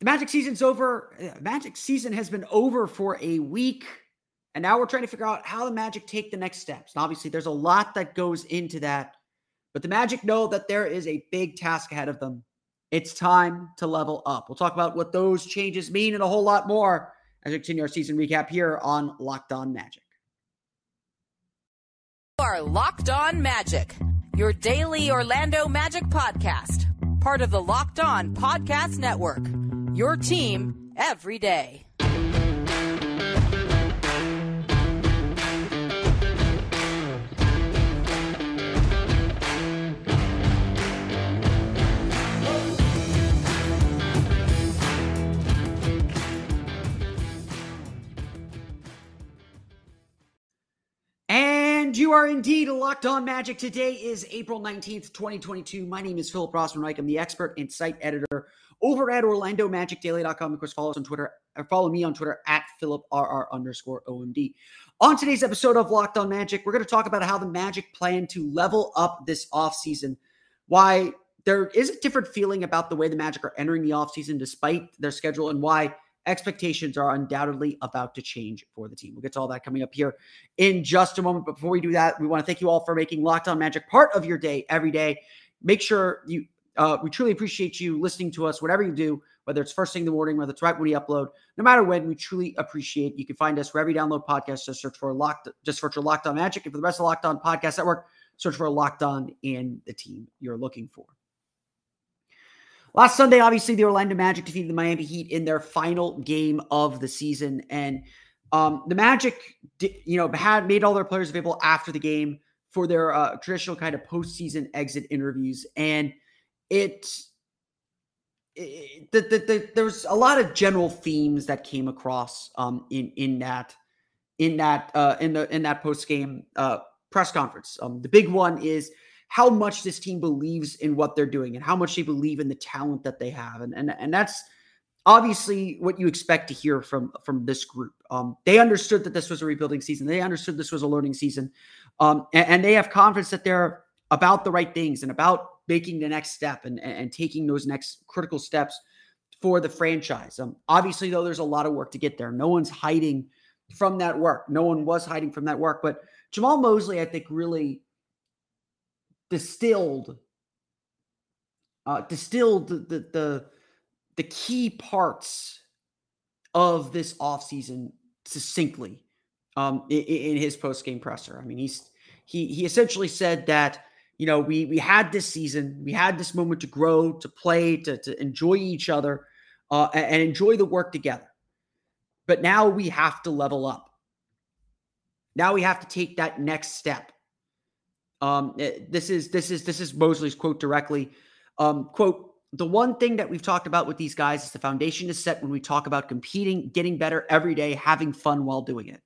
The Magic season's over. Magic season has been over for a week. And now we're trying to figure out how the Magic take the next steps. And obviously, there's a lot that goes into that. But the Magic know that there is a big task ahead of them. It's time to level up. We'll talk about what those changes mean and a whole lot more as we continue our season recap here on Locked On Magic. You are Locked On Magic, your daily Orlando Magic podcast, part of the Locked On Podcast Network. Your team every day. And you are indeed locked on magic. Today is April 19th, 2022. My name is Philip Rossman-Reich. I'm the expert and site editor over at OrlandoMagicDaily.com. Of course, follow us on Twitter. Or follow me on Twitter at PhilipRR underscore OMD. On today's episode of Locked On Magic, we're going to talk about how the Magic plan to level up this offseason, why there is a different feeling about the way the Magic are entering the offseason despite their schedule, and why expectations are undoubtedly about to change for the team. We'll get to all that coming up here in just a moment. But before we do that, we want to thank you all for making Locked On Magic part of your day every day. Make sure you, uh, we truly appreciate you listening to us, whatever you do, whether it's first thing in the morning, whether it's right when we upload, no matter when, we truly appreciate. You can find us wherever you download podcasts. Just search for Locked, just search for Locked On Magic, and for the rest of Locked On Podcast Network, search for Locked On and the team you're looking for. Last Sunday, obviously, the Orlando Magic defeated the Miami Heat in their final game of the season, and um, the Magic, you know, had made all their players available after the game for their uh, traditional kind of postseason exit interviews, and it, it the, the, the, there was a lot of general themes that came across um, in in that in that uh, in the in that post game uh, press conference. Um, the big one is how much this team believes in what they're doing and how much they believe in the talent that they have. And and, and that's obviously what you expect to hear from from this group. Um, they understood that this was a rebuilding season. They understood this was a learning season, um, and, and, they have confidence that they're about the right things and about making the next step and, and taking those next critical steps for the franchise. Um, obviously, though, there's a lot of work to get there. No one's hiding from that work. No one was hiding from that work, but Jamahl Mosley, I think, really distilled uh, distilled the, the, the the key parts of this offseason succinctly um, in, in his post game presser. I mean, he's he he essentially said that you know we we had this season, we had this moment to grow, to play, to to enjoy each other, uh, and, enjoy the work together. But now we have to level up. Now we have to take that next step. Um, eh, this is this is this is Mosley's quote directly. Um, quote: The one thing that we've talked about with these guys is the foundation is set when we talk about competing, getting better every day, having fun while doing it.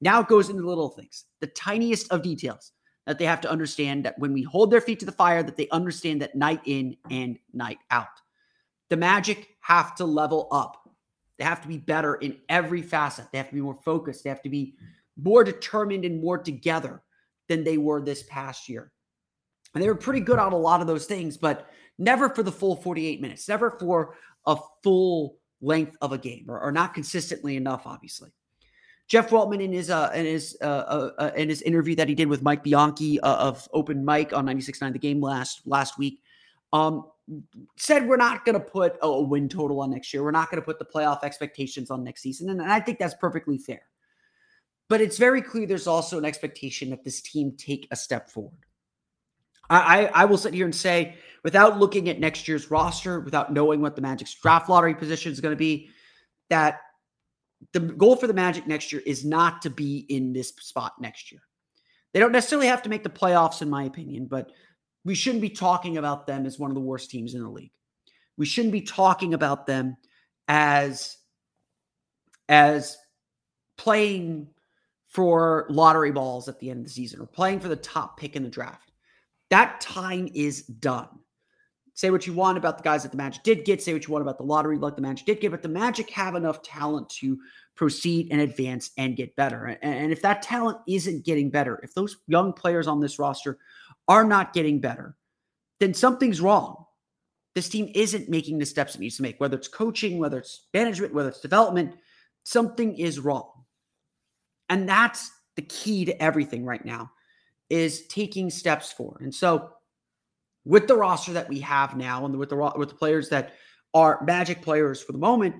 Now it goes into little things, the tiniest of details that they have to understand that when we hold their feet to the fire, that they understand that night in and night out. The Magic have to level up. They have to be better in every facet. They have to be more focused. They have to be more determined and more together than they were this past year. And they were pretty good on a lot of those things, but never for the full 48 minutes, never for a full length of a game or, or not consistently enough, obviously. Jeff Weltman in his uh, in his uh, uh, uh in his interview that he did with Mike Bianchi uh, of Open Mic on 96.9 The Game last last week, um, said we're not going to put a win total on next year. We're not going to put the playoff expectations on next season, and, and I think that's perfectly fair. But it's very clear there's also an expectation that this team take a step forward. I, I, I will sit here and say, without looking at next year's roster, without knowing what the Magic's draft lottery position is going to be, that the goal for the Magic next year is not to be in this spot next year. They don't necessarily have to make the playoffs, in my opinion, but we shouldn't be talking about them as one of the worst teams in the league. We shouldn't be talking about them as as playing for lottery balls at the end of the season or playing for the top pick in the draft. That time is done. Say what you want about the guys that the Magic did get, say what you want about the lottery like the Magic did get, but the Magic have enough talent to proceed and advance and get better. And if that talent isn't getting better, if those young players on this roster are not getting better, then something's wrong. This team isn't making the steps it needs to make, whether it's coaching, whether it's management, whether it's development, something is wrong. And that's the key to everything right now is taking steps forward. And so with the roster that we have now and with the with the players that are magic players for the moment,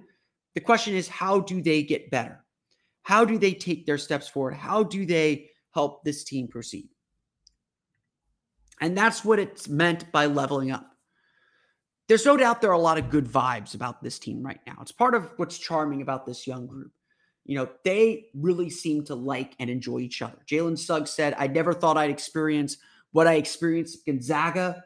the question is how do they get better? How do they take their steps forward? How do they help this team proceed? And that's what it's meant by leveling up. There's no doubt there are a lot of good vibes about this team right now. It's part of what's charming about this young group. You know, they really seem to like and enjoy each other. Jalen Suggs said, I never thought I'd experience what I experienced Gonzaga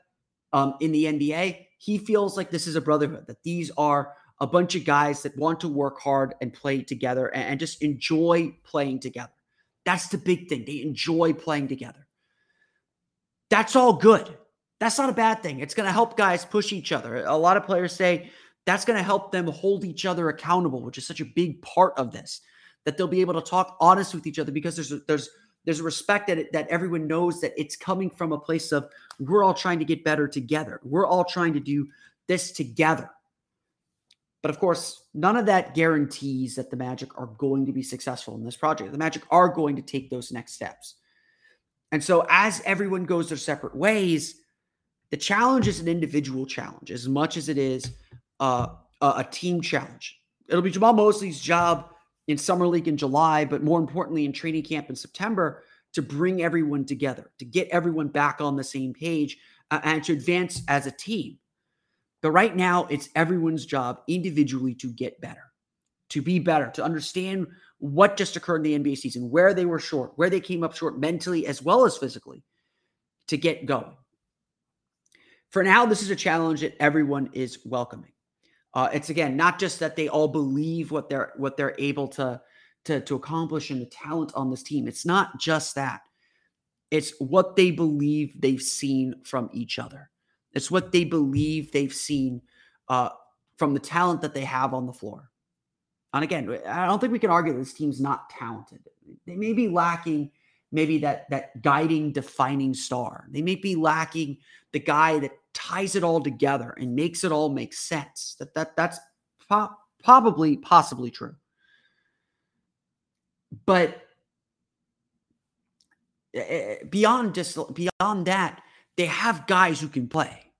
um, in the NBA. He feels like this is a brotherhood, that these are a bunch of guys that want to work hard and play together and, and just enjoy playing together. That's the big thing. They enjoy playing together. That's all good. That's not a bad thing. It's going to help guys push each other. A lot of players say that's going to help them hold each other accountable, which is such a big part of this that they'll be able to talk honest with each other because there's a, there's there's a respect that that everyone knows that it's coming from a place of we're all trying to get better together. We're all trying to do this together. But of course, none of that guarantees that the Magic are going to be successful in this project. The Magic are going to take those next steps. And so as everyone goes their separate ways, the challenge is an individual challenge as much as it is uh, a team challenge. It'll be Jamahl Mosley's job in summer league in July, but more importantly in training camp in September to bring everyone together, to get everyone back on the same page uh, and to advance as a team. But right now, it's everyone's job individually to get better, to be better, to understand what just occurred in the NBA season, where they were short, where they came up short mentally as well as physically, to get going. For now, this is a challenge that everyone is welcoming. Uh, it's again not just that they all believe what they're what they're able to to to accomplish and the talent on this team. It's not just that. It's what they believe they've seen from each other. It's what they believe they've seen uh, from the talent that they have on the floor. And again, I don't think we can argue that this team's not talented. They may be lacking maybe that that guiding, defining star. They may be lacking the guy that ties it all together and makes it all make sense. That that that's po- probably possibly true. But beyond just beyond that, they have guys who can play.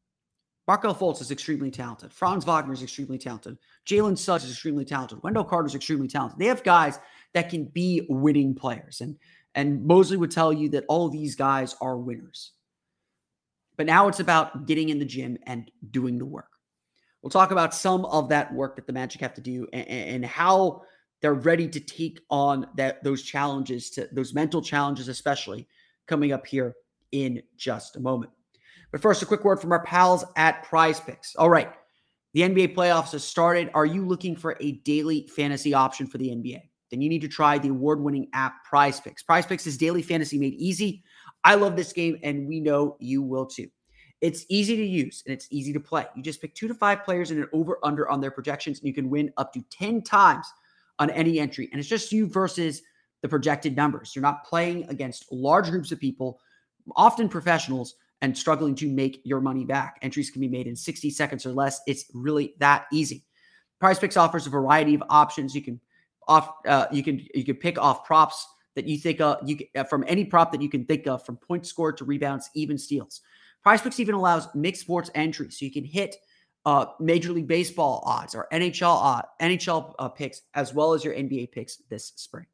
Markelle Fultz is extremely talented. Franz Wagner is extremely talented. Jalen Suggs is extremely talented. Wendell Carter is extremely talented. They have guys that can be winning players. And and Mosley would tell you that all these guys are winners. But now it's about getting in the gym and doing the work. We'll talk about some of that work that the Magic have to do and, and how they're ready to take on that those challenges to those mental challenges especially coming up here in just a moment. But first a quick word from our pals at Prize Picks. All right. The NBA playoffs have started. Are you looking for a daily fantasy option for the NBA? Then you need to try the award-winning app Prize Picks. Prize Picks is daily fantasy made easy. I love this game, and we know you will too. It's easy to use and it's easy to play. You just pick two to five players and an over under on their projections, and you can win up to 10 times on any entry. And it's just you versus the projected numbers. You're not playing against large groups of people, often professionals, and struggling to make your money back. Entries can be made in 60 seconds or less. It's really that easy. Prize Picks offers a variety of options. You can off uh, you can you can pick off props that you think of you uh, from any prop that you can think of from points scored to rebounds even steals. Prize picks even allows mixed sports entry so you can hit uh, major league baseball odds or nhl nhl uh, picks as well as your nba picks this spring.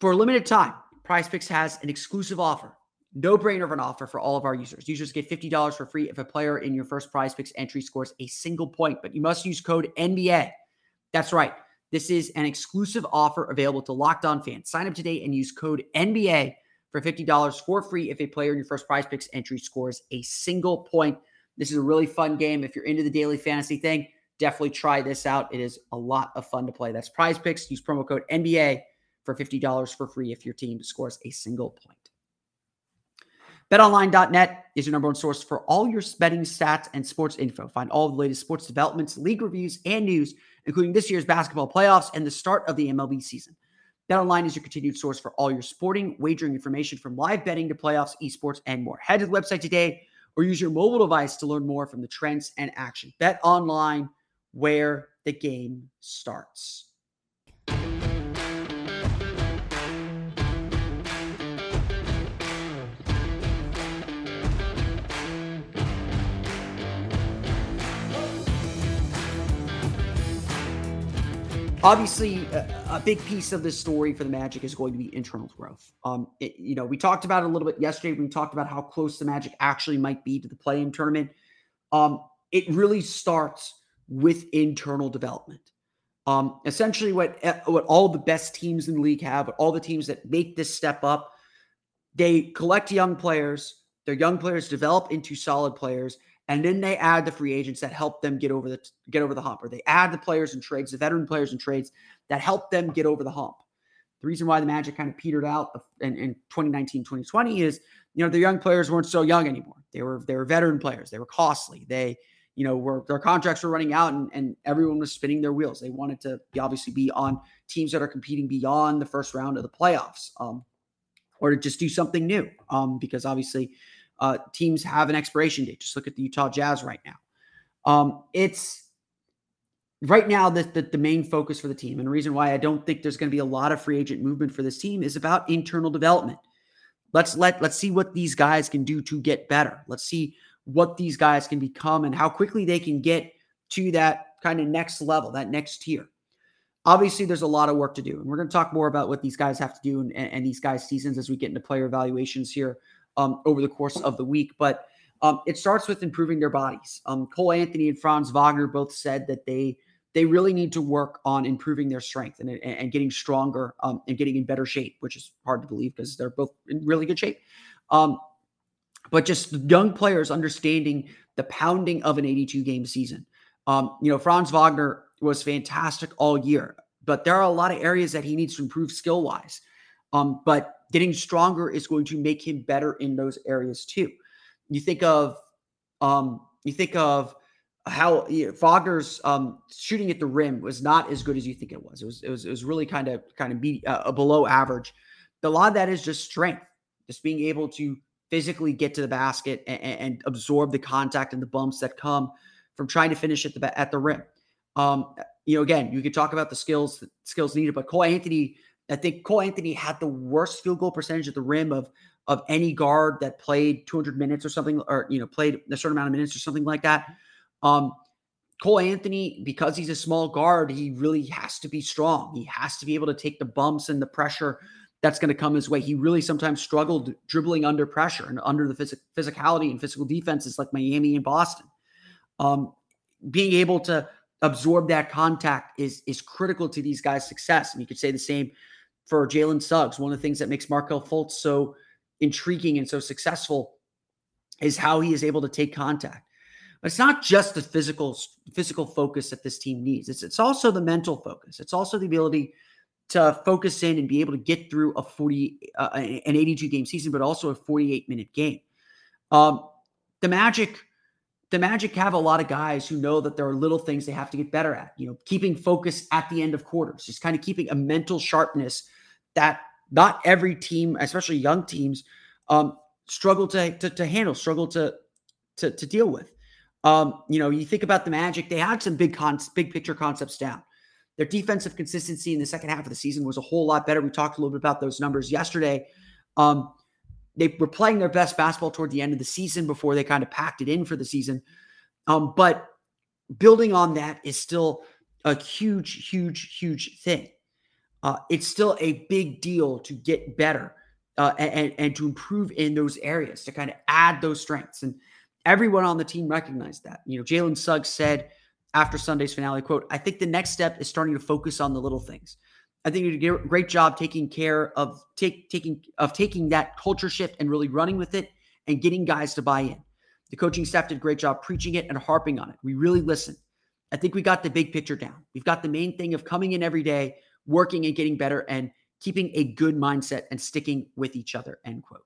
For a limited time prize picks has an exclusive offer no brainer of an offer for all of our users. Users get $50 for free if a player in your first prize picks entry scores a single point but you must use code nba that's right this is an exclusive offer available to Locked On fans. Sign up today and use code NBA for $50 for free if a player in your first prize picks entry scores a single point. This is a really fun game. If you're into the daily fantasy thing, definitely try this out. It is a lot of fun to play. That's prize picks. Use promo code NBA for $50 for free if your team scores a single point. BetOnline.net is your number one source for all your betting stats and sports info. Find all the latest sports developments, league reviews, and news, including this year's basketball playoffs and the start of the MLB season. BetOnline is your continued source for all your sporting wagering information from live betting to playoffs, esports, and more. Head to the website today or use your mobile device to learn more from the trends and action. Bet online where the game starts. Obviously, a, big piece of this story for the Magic is going to be internal growth. Um, it, you know, we talked about it a little bit yesterday. We talked about how close the Magic actually might be to the play-in tournament. Um, it really starts with internal development. Um, essentially, what eh, what all the best teams in the league have, all the teams that make this step up, they collect young players. Their young players develop into solid players, and then they add the free agents that help them get over the get over the hump, or they add the players and trades, the veteran players and trades that help them get over the hump. The reason why the Magic kind of petered out in, in 2019, 2020 is, you know, the young players weren't so young anymore. They were they were veteran players. They were costly. They, you know, were their contracts were running out and, and everyone was spinning their wheels. They wanted to be, obviously be on teams that are competing beyond the first round of the playoffs, um, or to just do something new. Um, because obviously uh, teams have an expiration date. Just look at the Utah Jazz right now. Um, it's right now the, the, the main focus for the team, and the reason why I don't think there's going to be a lot of free agent movement for this team is about internal development. Let's let let's see what these guys can do to get better. Let's see what these guys can become and how quickly they can get to that kind of next level, that next tier. Obviously, there's a lot of work to do, and we're going to talk more about what these guys have to do and, and these guys' seasons as we get into player evaluations here um, over the course of the week. But um, it starts with improving their bodies. Um, Cole Anthony and Franz Wagner both said that they they really need to work on improving their strength and, and getting stronger um, and getting in better shape, which is hard to believe because they're both in really good shape. Um, but just young players understanding the pounding of an 82 game season. Um, you know, Franz Wagner was fantastic all year, but there are a lot of areas that he needs to improve skill wise. Um, but getting stronger is going to make him better in those areas too. You think of, um, you think of how you know, Wagner's um, shooting at the rim was not as good as you think it was. It was, it was, it was really kind of, kind of be uh, below average. A lot of that is just strength, just being able to physically get to the basket and, and absorb the contact and the bumps that come from trying to finish at the at the rim. Um, you know, again, you could talk about the skills skills needed, but Cole Anthony I think Cole Anthony had the worst field goal percentage at the rim of of any guard that played 200 minutes or something, or you know, played a certain amount of minutes or something like that. Um, Cole Anthony, because he's a small guard, he really has to be strong. He has to be able to take the bumps and the pressure that's going to come his way. He really sometimes struggled dribbling under pressure and under the phys- physicality and physical defenses like Miami and Boston. Um, being able to absorb that contact is is critical to these guys' success. And you could say the same for Jalen Suggs. One of the things that makes Markelle Fultz so intriguing and so successful is how he is able to take contact. But it's not just the physical physical focus that this team needs. It's it's also the mental focus. It's also the ability to focus in and be able to get through a 40 uh, an 82 game season, but also a 48 minute game. Um, the Magic the Magic have a lot of guys who know that there are little things they have to get better at. You know, keeping focus at the end of quarters, just kind of keeping a mental sharpness that not every team, especially young teams, um, struggle to, to, to handle, struggle to to, to deal with. Um, you know, you think about the Magic; they had some big con- big picture concepts down. Their defensive consistency in the second half of the season was a whole lot better. We talked a little bit about those numbers yesterday. Um, they were playing their best basketball toward the end of the season before they kind of packed it in for the season. Um, but building on that is still a huge, huge, huge thing. Uh, it's still a big deal to get better uh, and, and to improve in those areas, to kind of add those strengths. And everyone on the team recognized that. You know, Jalen Suggs said after Sunday's finale, quote, I think the next step is starting to focus on the little things. I think you did a great job taking care of take, taking of taking that culture shift and really running with it and getting guys to buy in. The coaching staff did a great job preaching it and harping on it. We really listened. I think we got the big picture down. We've got the main thing of coming in every day, working and getting better, and keeping a good mindset and sticking with each other. End quote.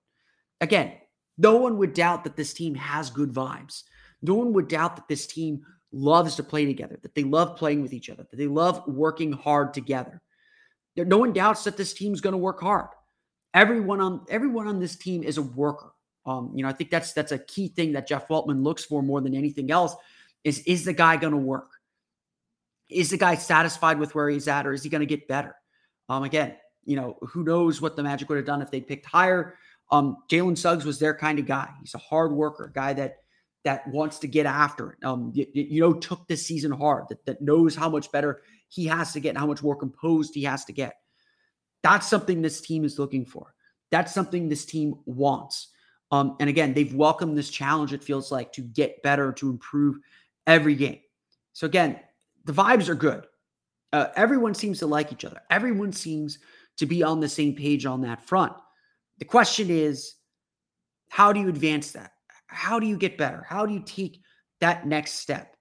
Again, no one would doubt that this team has good vibes. No one would doubt that this team loves to play together, that they love playing with each other, that they love working hard together. No one doubts that this team's going to work hard. Everyone on everyone on this team is a worker. Um, you know, I think that's that's a key thing that Jeff Weltman looks for more than anything else. Is is the guy going to work? Is the guy satisfied with where he's at, or is he going to get better? Um, again, you know, who knows what the Magic would have done if they picked higher. Um, Jalen Suggs was their kind of guy. He's a hard worker, a guy that that wants to get after it. Um, you, you know, took this season hard, that, that knows how much better he has to get and how much more composed he has to get. That's something this team is looking for. That's something this team wants. Um, and again, they've welcomed this challenge, it feels like, to get better, to improve every game. So again, the vibes are good. Uh, everyone seems to like each other. Everyone seems to be on the same page on that front. The question is, how do you advance that? How do you get better? How do you take that next step?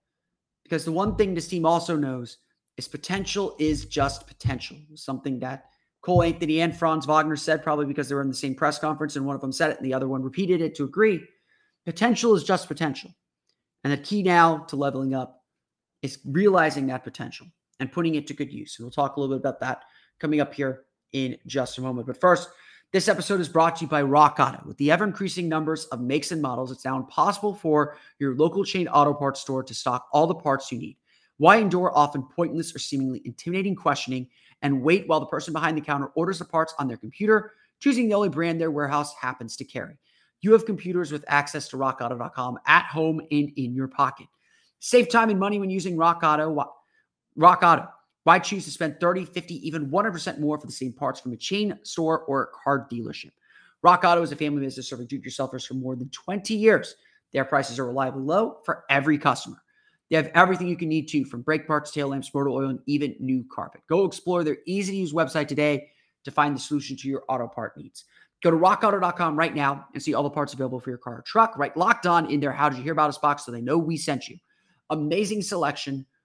Because the one thing this team also knows is potential is just potential. Something that Cole Anthony and Franz Wagner said, probably because they were in the same press conference, and one of them said it, and the other one repeated it to agree. Potential is just potential. And the key now to leveling up is realizing that potential and putting it to good use. And we'll talk a little bit about that coming up here in just a moment. But first, this episode is brought to you by Rock Auto. With the ever increasing numbers of makes and models, it's now impossible for your local chain auto parts store to stock all the parts you need. Why endure often pointless or seemingly intimidating questioning and wait while the person behind the counter orders the parts on their computer, choosing the only brand their warehouse happens to carry? You have computers with access to rockauto.com at home and in your pocket. Save time and money when using Rock Auto. Rock Auto. Why choose to spend 30, 50, even 100% more for the same parts from a chain store or a car dealership? Rock Auto is a family business serving do-it-yourselfers for more than 20 years. Their prices are reliably low for every customer. They have everything you can need to, from brake parts, tail lamps, motor oil, and even new carpet. Go explore their easy-to-use website today to find the solution to your auto part needs. Go to rockauto.com right now and see all the parts available for your car or truck. Write locked on in their. How did you hear about us box so they know we sent you? Amazing selection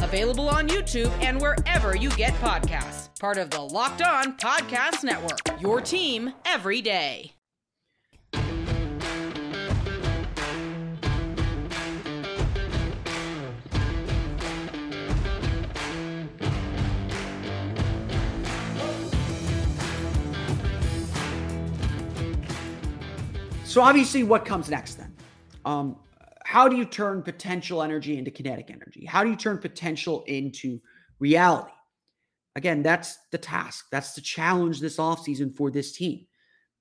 Available on YouTube and wherever you get podcasts. Part of the Locked On Podcast Network. Your team every day. So obviously, what comes next then? Um, how do you turn potential energy into kinetic energy? How do you turn potential into reality? Again, that's the task. That's the challenge this offseason for this team.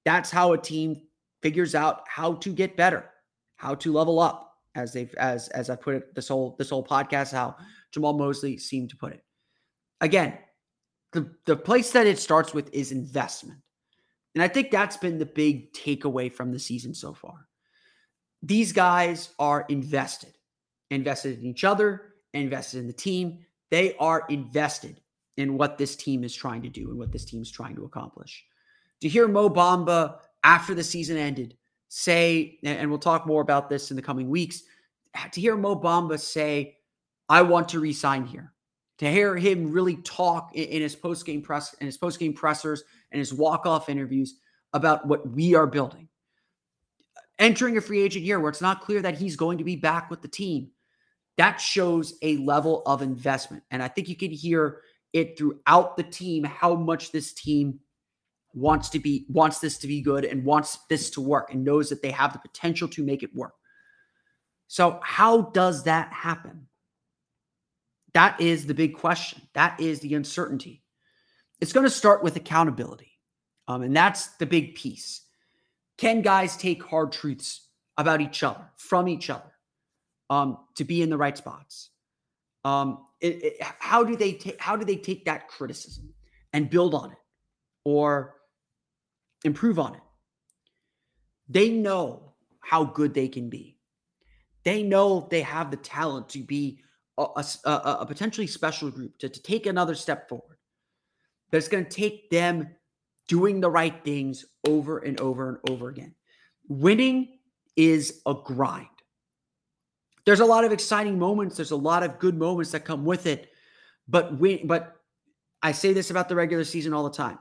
That's how a team figures out how to get better, how to level up, as they've as as I put it this whole this whole podcast, how Jamahl Mosley seemed to put it. Again, the, the place that it starts with is investment. And I think that's been the big takeaway from the season so far these guys are invested, invested in each other, invested in the team. They are invested in what this team is trying to do and what this team is trying to accomplish. To hear Mo Bamba after the season ended say, and we'll talk more about this in the coming weeks, to hear Mo Bamba say, I want to resign here. To hear him really talk in, his post game press and his post game pressers and his walk off interviews about what we are building entering a free agent year where it's not clear that he's going to be back with the team. That shows a level of investment. And I think you can hear it throughout the team how much this team wants to be wants this to be good and wants this to work and knows that they have the potential to make it work. So how does that happen? That is the big question. That is the uncertainty. It's going to start with accountability. Um, and that's the big piece. Can guys take hard truths about each other, from each other, um, to be in the right spots? Um, it, it, how do they take how do they take that criticism and build on it or improve on it? They know how good they can be. They know they have the talent to be a, a, a potentially special group to, to take another step forward. It's going to take them doing the right things over and over and over again. Winning is a grind. There's a lot of exciting moments, there's a lot of good moments that come with it. But win, but I say this about the regular season all the time.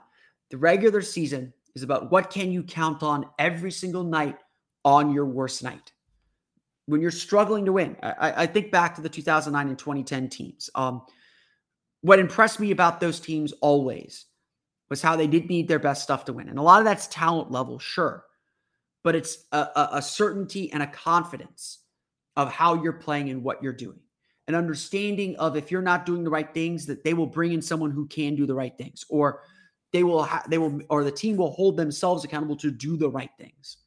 The regular season is about what can you count on every single night on your worst night. When you're struggling to win, I, I think back to the 2009 and 2010 teams. Um, what impressed me about those teams always was how they did need their best stuff to win. And a lot of that's talent level, sure, but it's a, a, certainty and a confidence of how you're playing and what you're doing. An understanding of if you're not doing the right things, that they will bring in someone who can do the right things, or they will ha- they will or the team will hold themselves accountable to do the right things.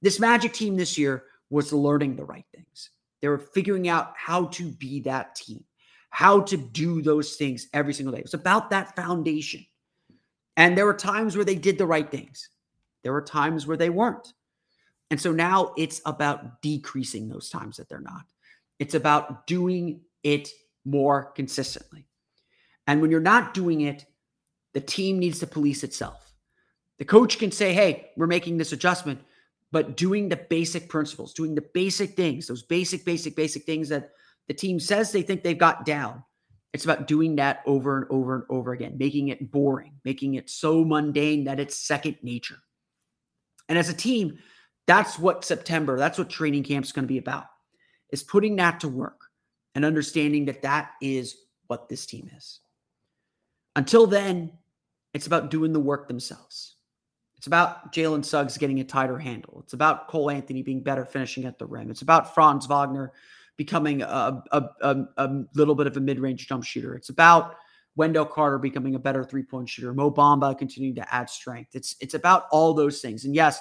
This Magic team this year was learning the right things. They were figuring out how to be that team, how to do those things every single day. It was about that foundation. And there were times where they did the right things. There were times where they weren't. And so now it's about decreasing those times that they're not. It's about doing it more consistently. And when you're not doing it, the team needs to police itself. The coach can say, hey, we're making this adjustment, but doing the basic principles, doing the basic things, those basic, basic, basic things that the team says they think they've got down. It's about doing that over and over and over again, making it boring, making it so mundane that it's second nature. And as a team, that's what September, that's what training camp is going to be about, is putting that to work and understanding that that is what this team is. Until then, it's about doing the work themselves. It's about Jalen Suggs getting a tighter handle. It's about Cole Anthony being better finishing at the rim. It's about Franz Wagner becoming a, a, a, a little bit of a mid range jump shooter. It's about Wendell Carter becoming a better three point shooter. Mo Bamba continuing to add strength. It's it's about all those things. And yes,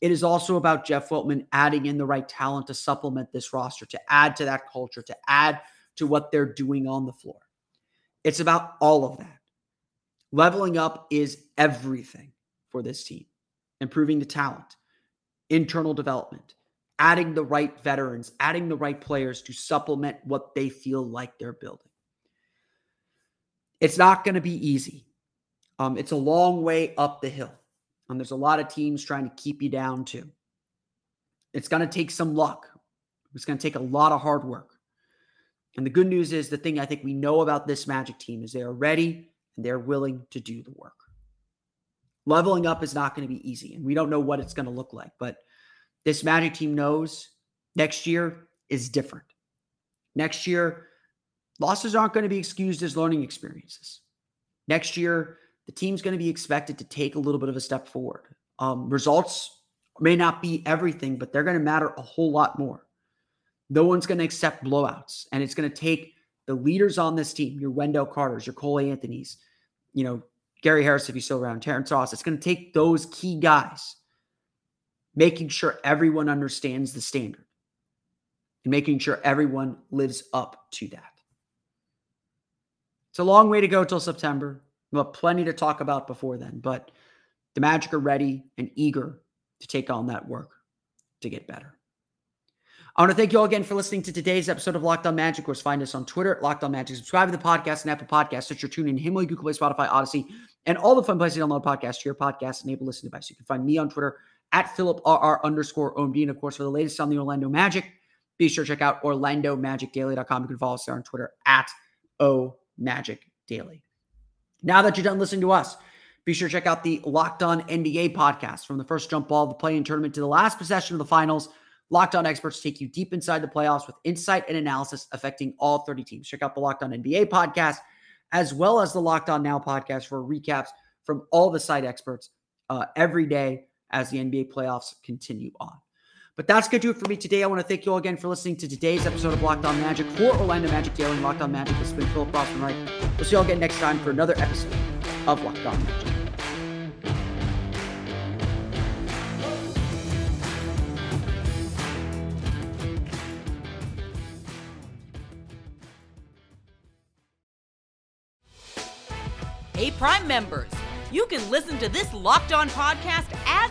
it is also about Jeff Weltman adding in the right talent to supplement this roster, to add to that culture, to add to what they're doing on the floor. It's about all of that. Leveling up is everything for this team, improving the talent, internal development, adding the right veterans, adding the right players to supplement what they feel like they're building. It's not going to be easy. Um, it's a long way up the hill. And there's a lot of teams trying to keep you down too. It's going to take some luck. It's going to take a lot of hard work. And the good news is the thing I think we know about this Magic team is they are ready and they're willing to do the work. Leveling up is not going to be easy, and we don't know what it's going to look like, but this Magic team knows next year is different. Next year, losses aren't going to be excused as learning experiences. Next year, the team's going to be expected to take a little bit of a step forward. Um, results may not be everything, but they're going to matter a whole lot more. No one's going to accept blowouts, and it's going to take the leaders on this team, your Wendell Carters, your Cole Anthony's, you know, Gary Harris, if he's still around, Terrence Ross. It's going to take those key guys making sure everyone understands the standard and making sure everyone lives up to that. It's a long way to go till September. We'll have plenty to talk about before then, but the Magic are ready and eager to take on that work to get better. I want to thank you all again for listening to today's episode of Locked On Magic. Of course, find us on Twitter at Locked On Magic. Subscribe to the podcast and Apple Podcasts, Stitcher, TuneIn, Himalaya, Google Play, Spotify, Audacy, and all the fun places to download podcasts to your podcast enabled listening device. You can find me on Twitter at PhilipRR underscore OMD. And of course, for the latest on the Orlando Magic, be sure to check out OrlandoMagicDaily.com. You can follow us there on Twitter at O Magic Daily. Now that you're done listening to us, be sure to check out the Locked On NBA podcast from the first jump ball of the play-in tournament to the last possession of the finals. Locked On experts take you deep inside the playoffs with insight and analysis affecting all 30 teams. Check out the Locked On NBA podcast as well as the Locked On Now podcast for recaps from all the site experts uh, every day as the NBA playoffs continue on. But that's going to do it for me today. I want to thank you all again for listening to today's episode of Locked On Magic for Orlando Magic Daily and Locked On Magic. This has been Philip Rossman Reich. We'll see you all again next time for another episode of Locked On Magic. Hey, Prime members, you can listen to this Locked On podcast ad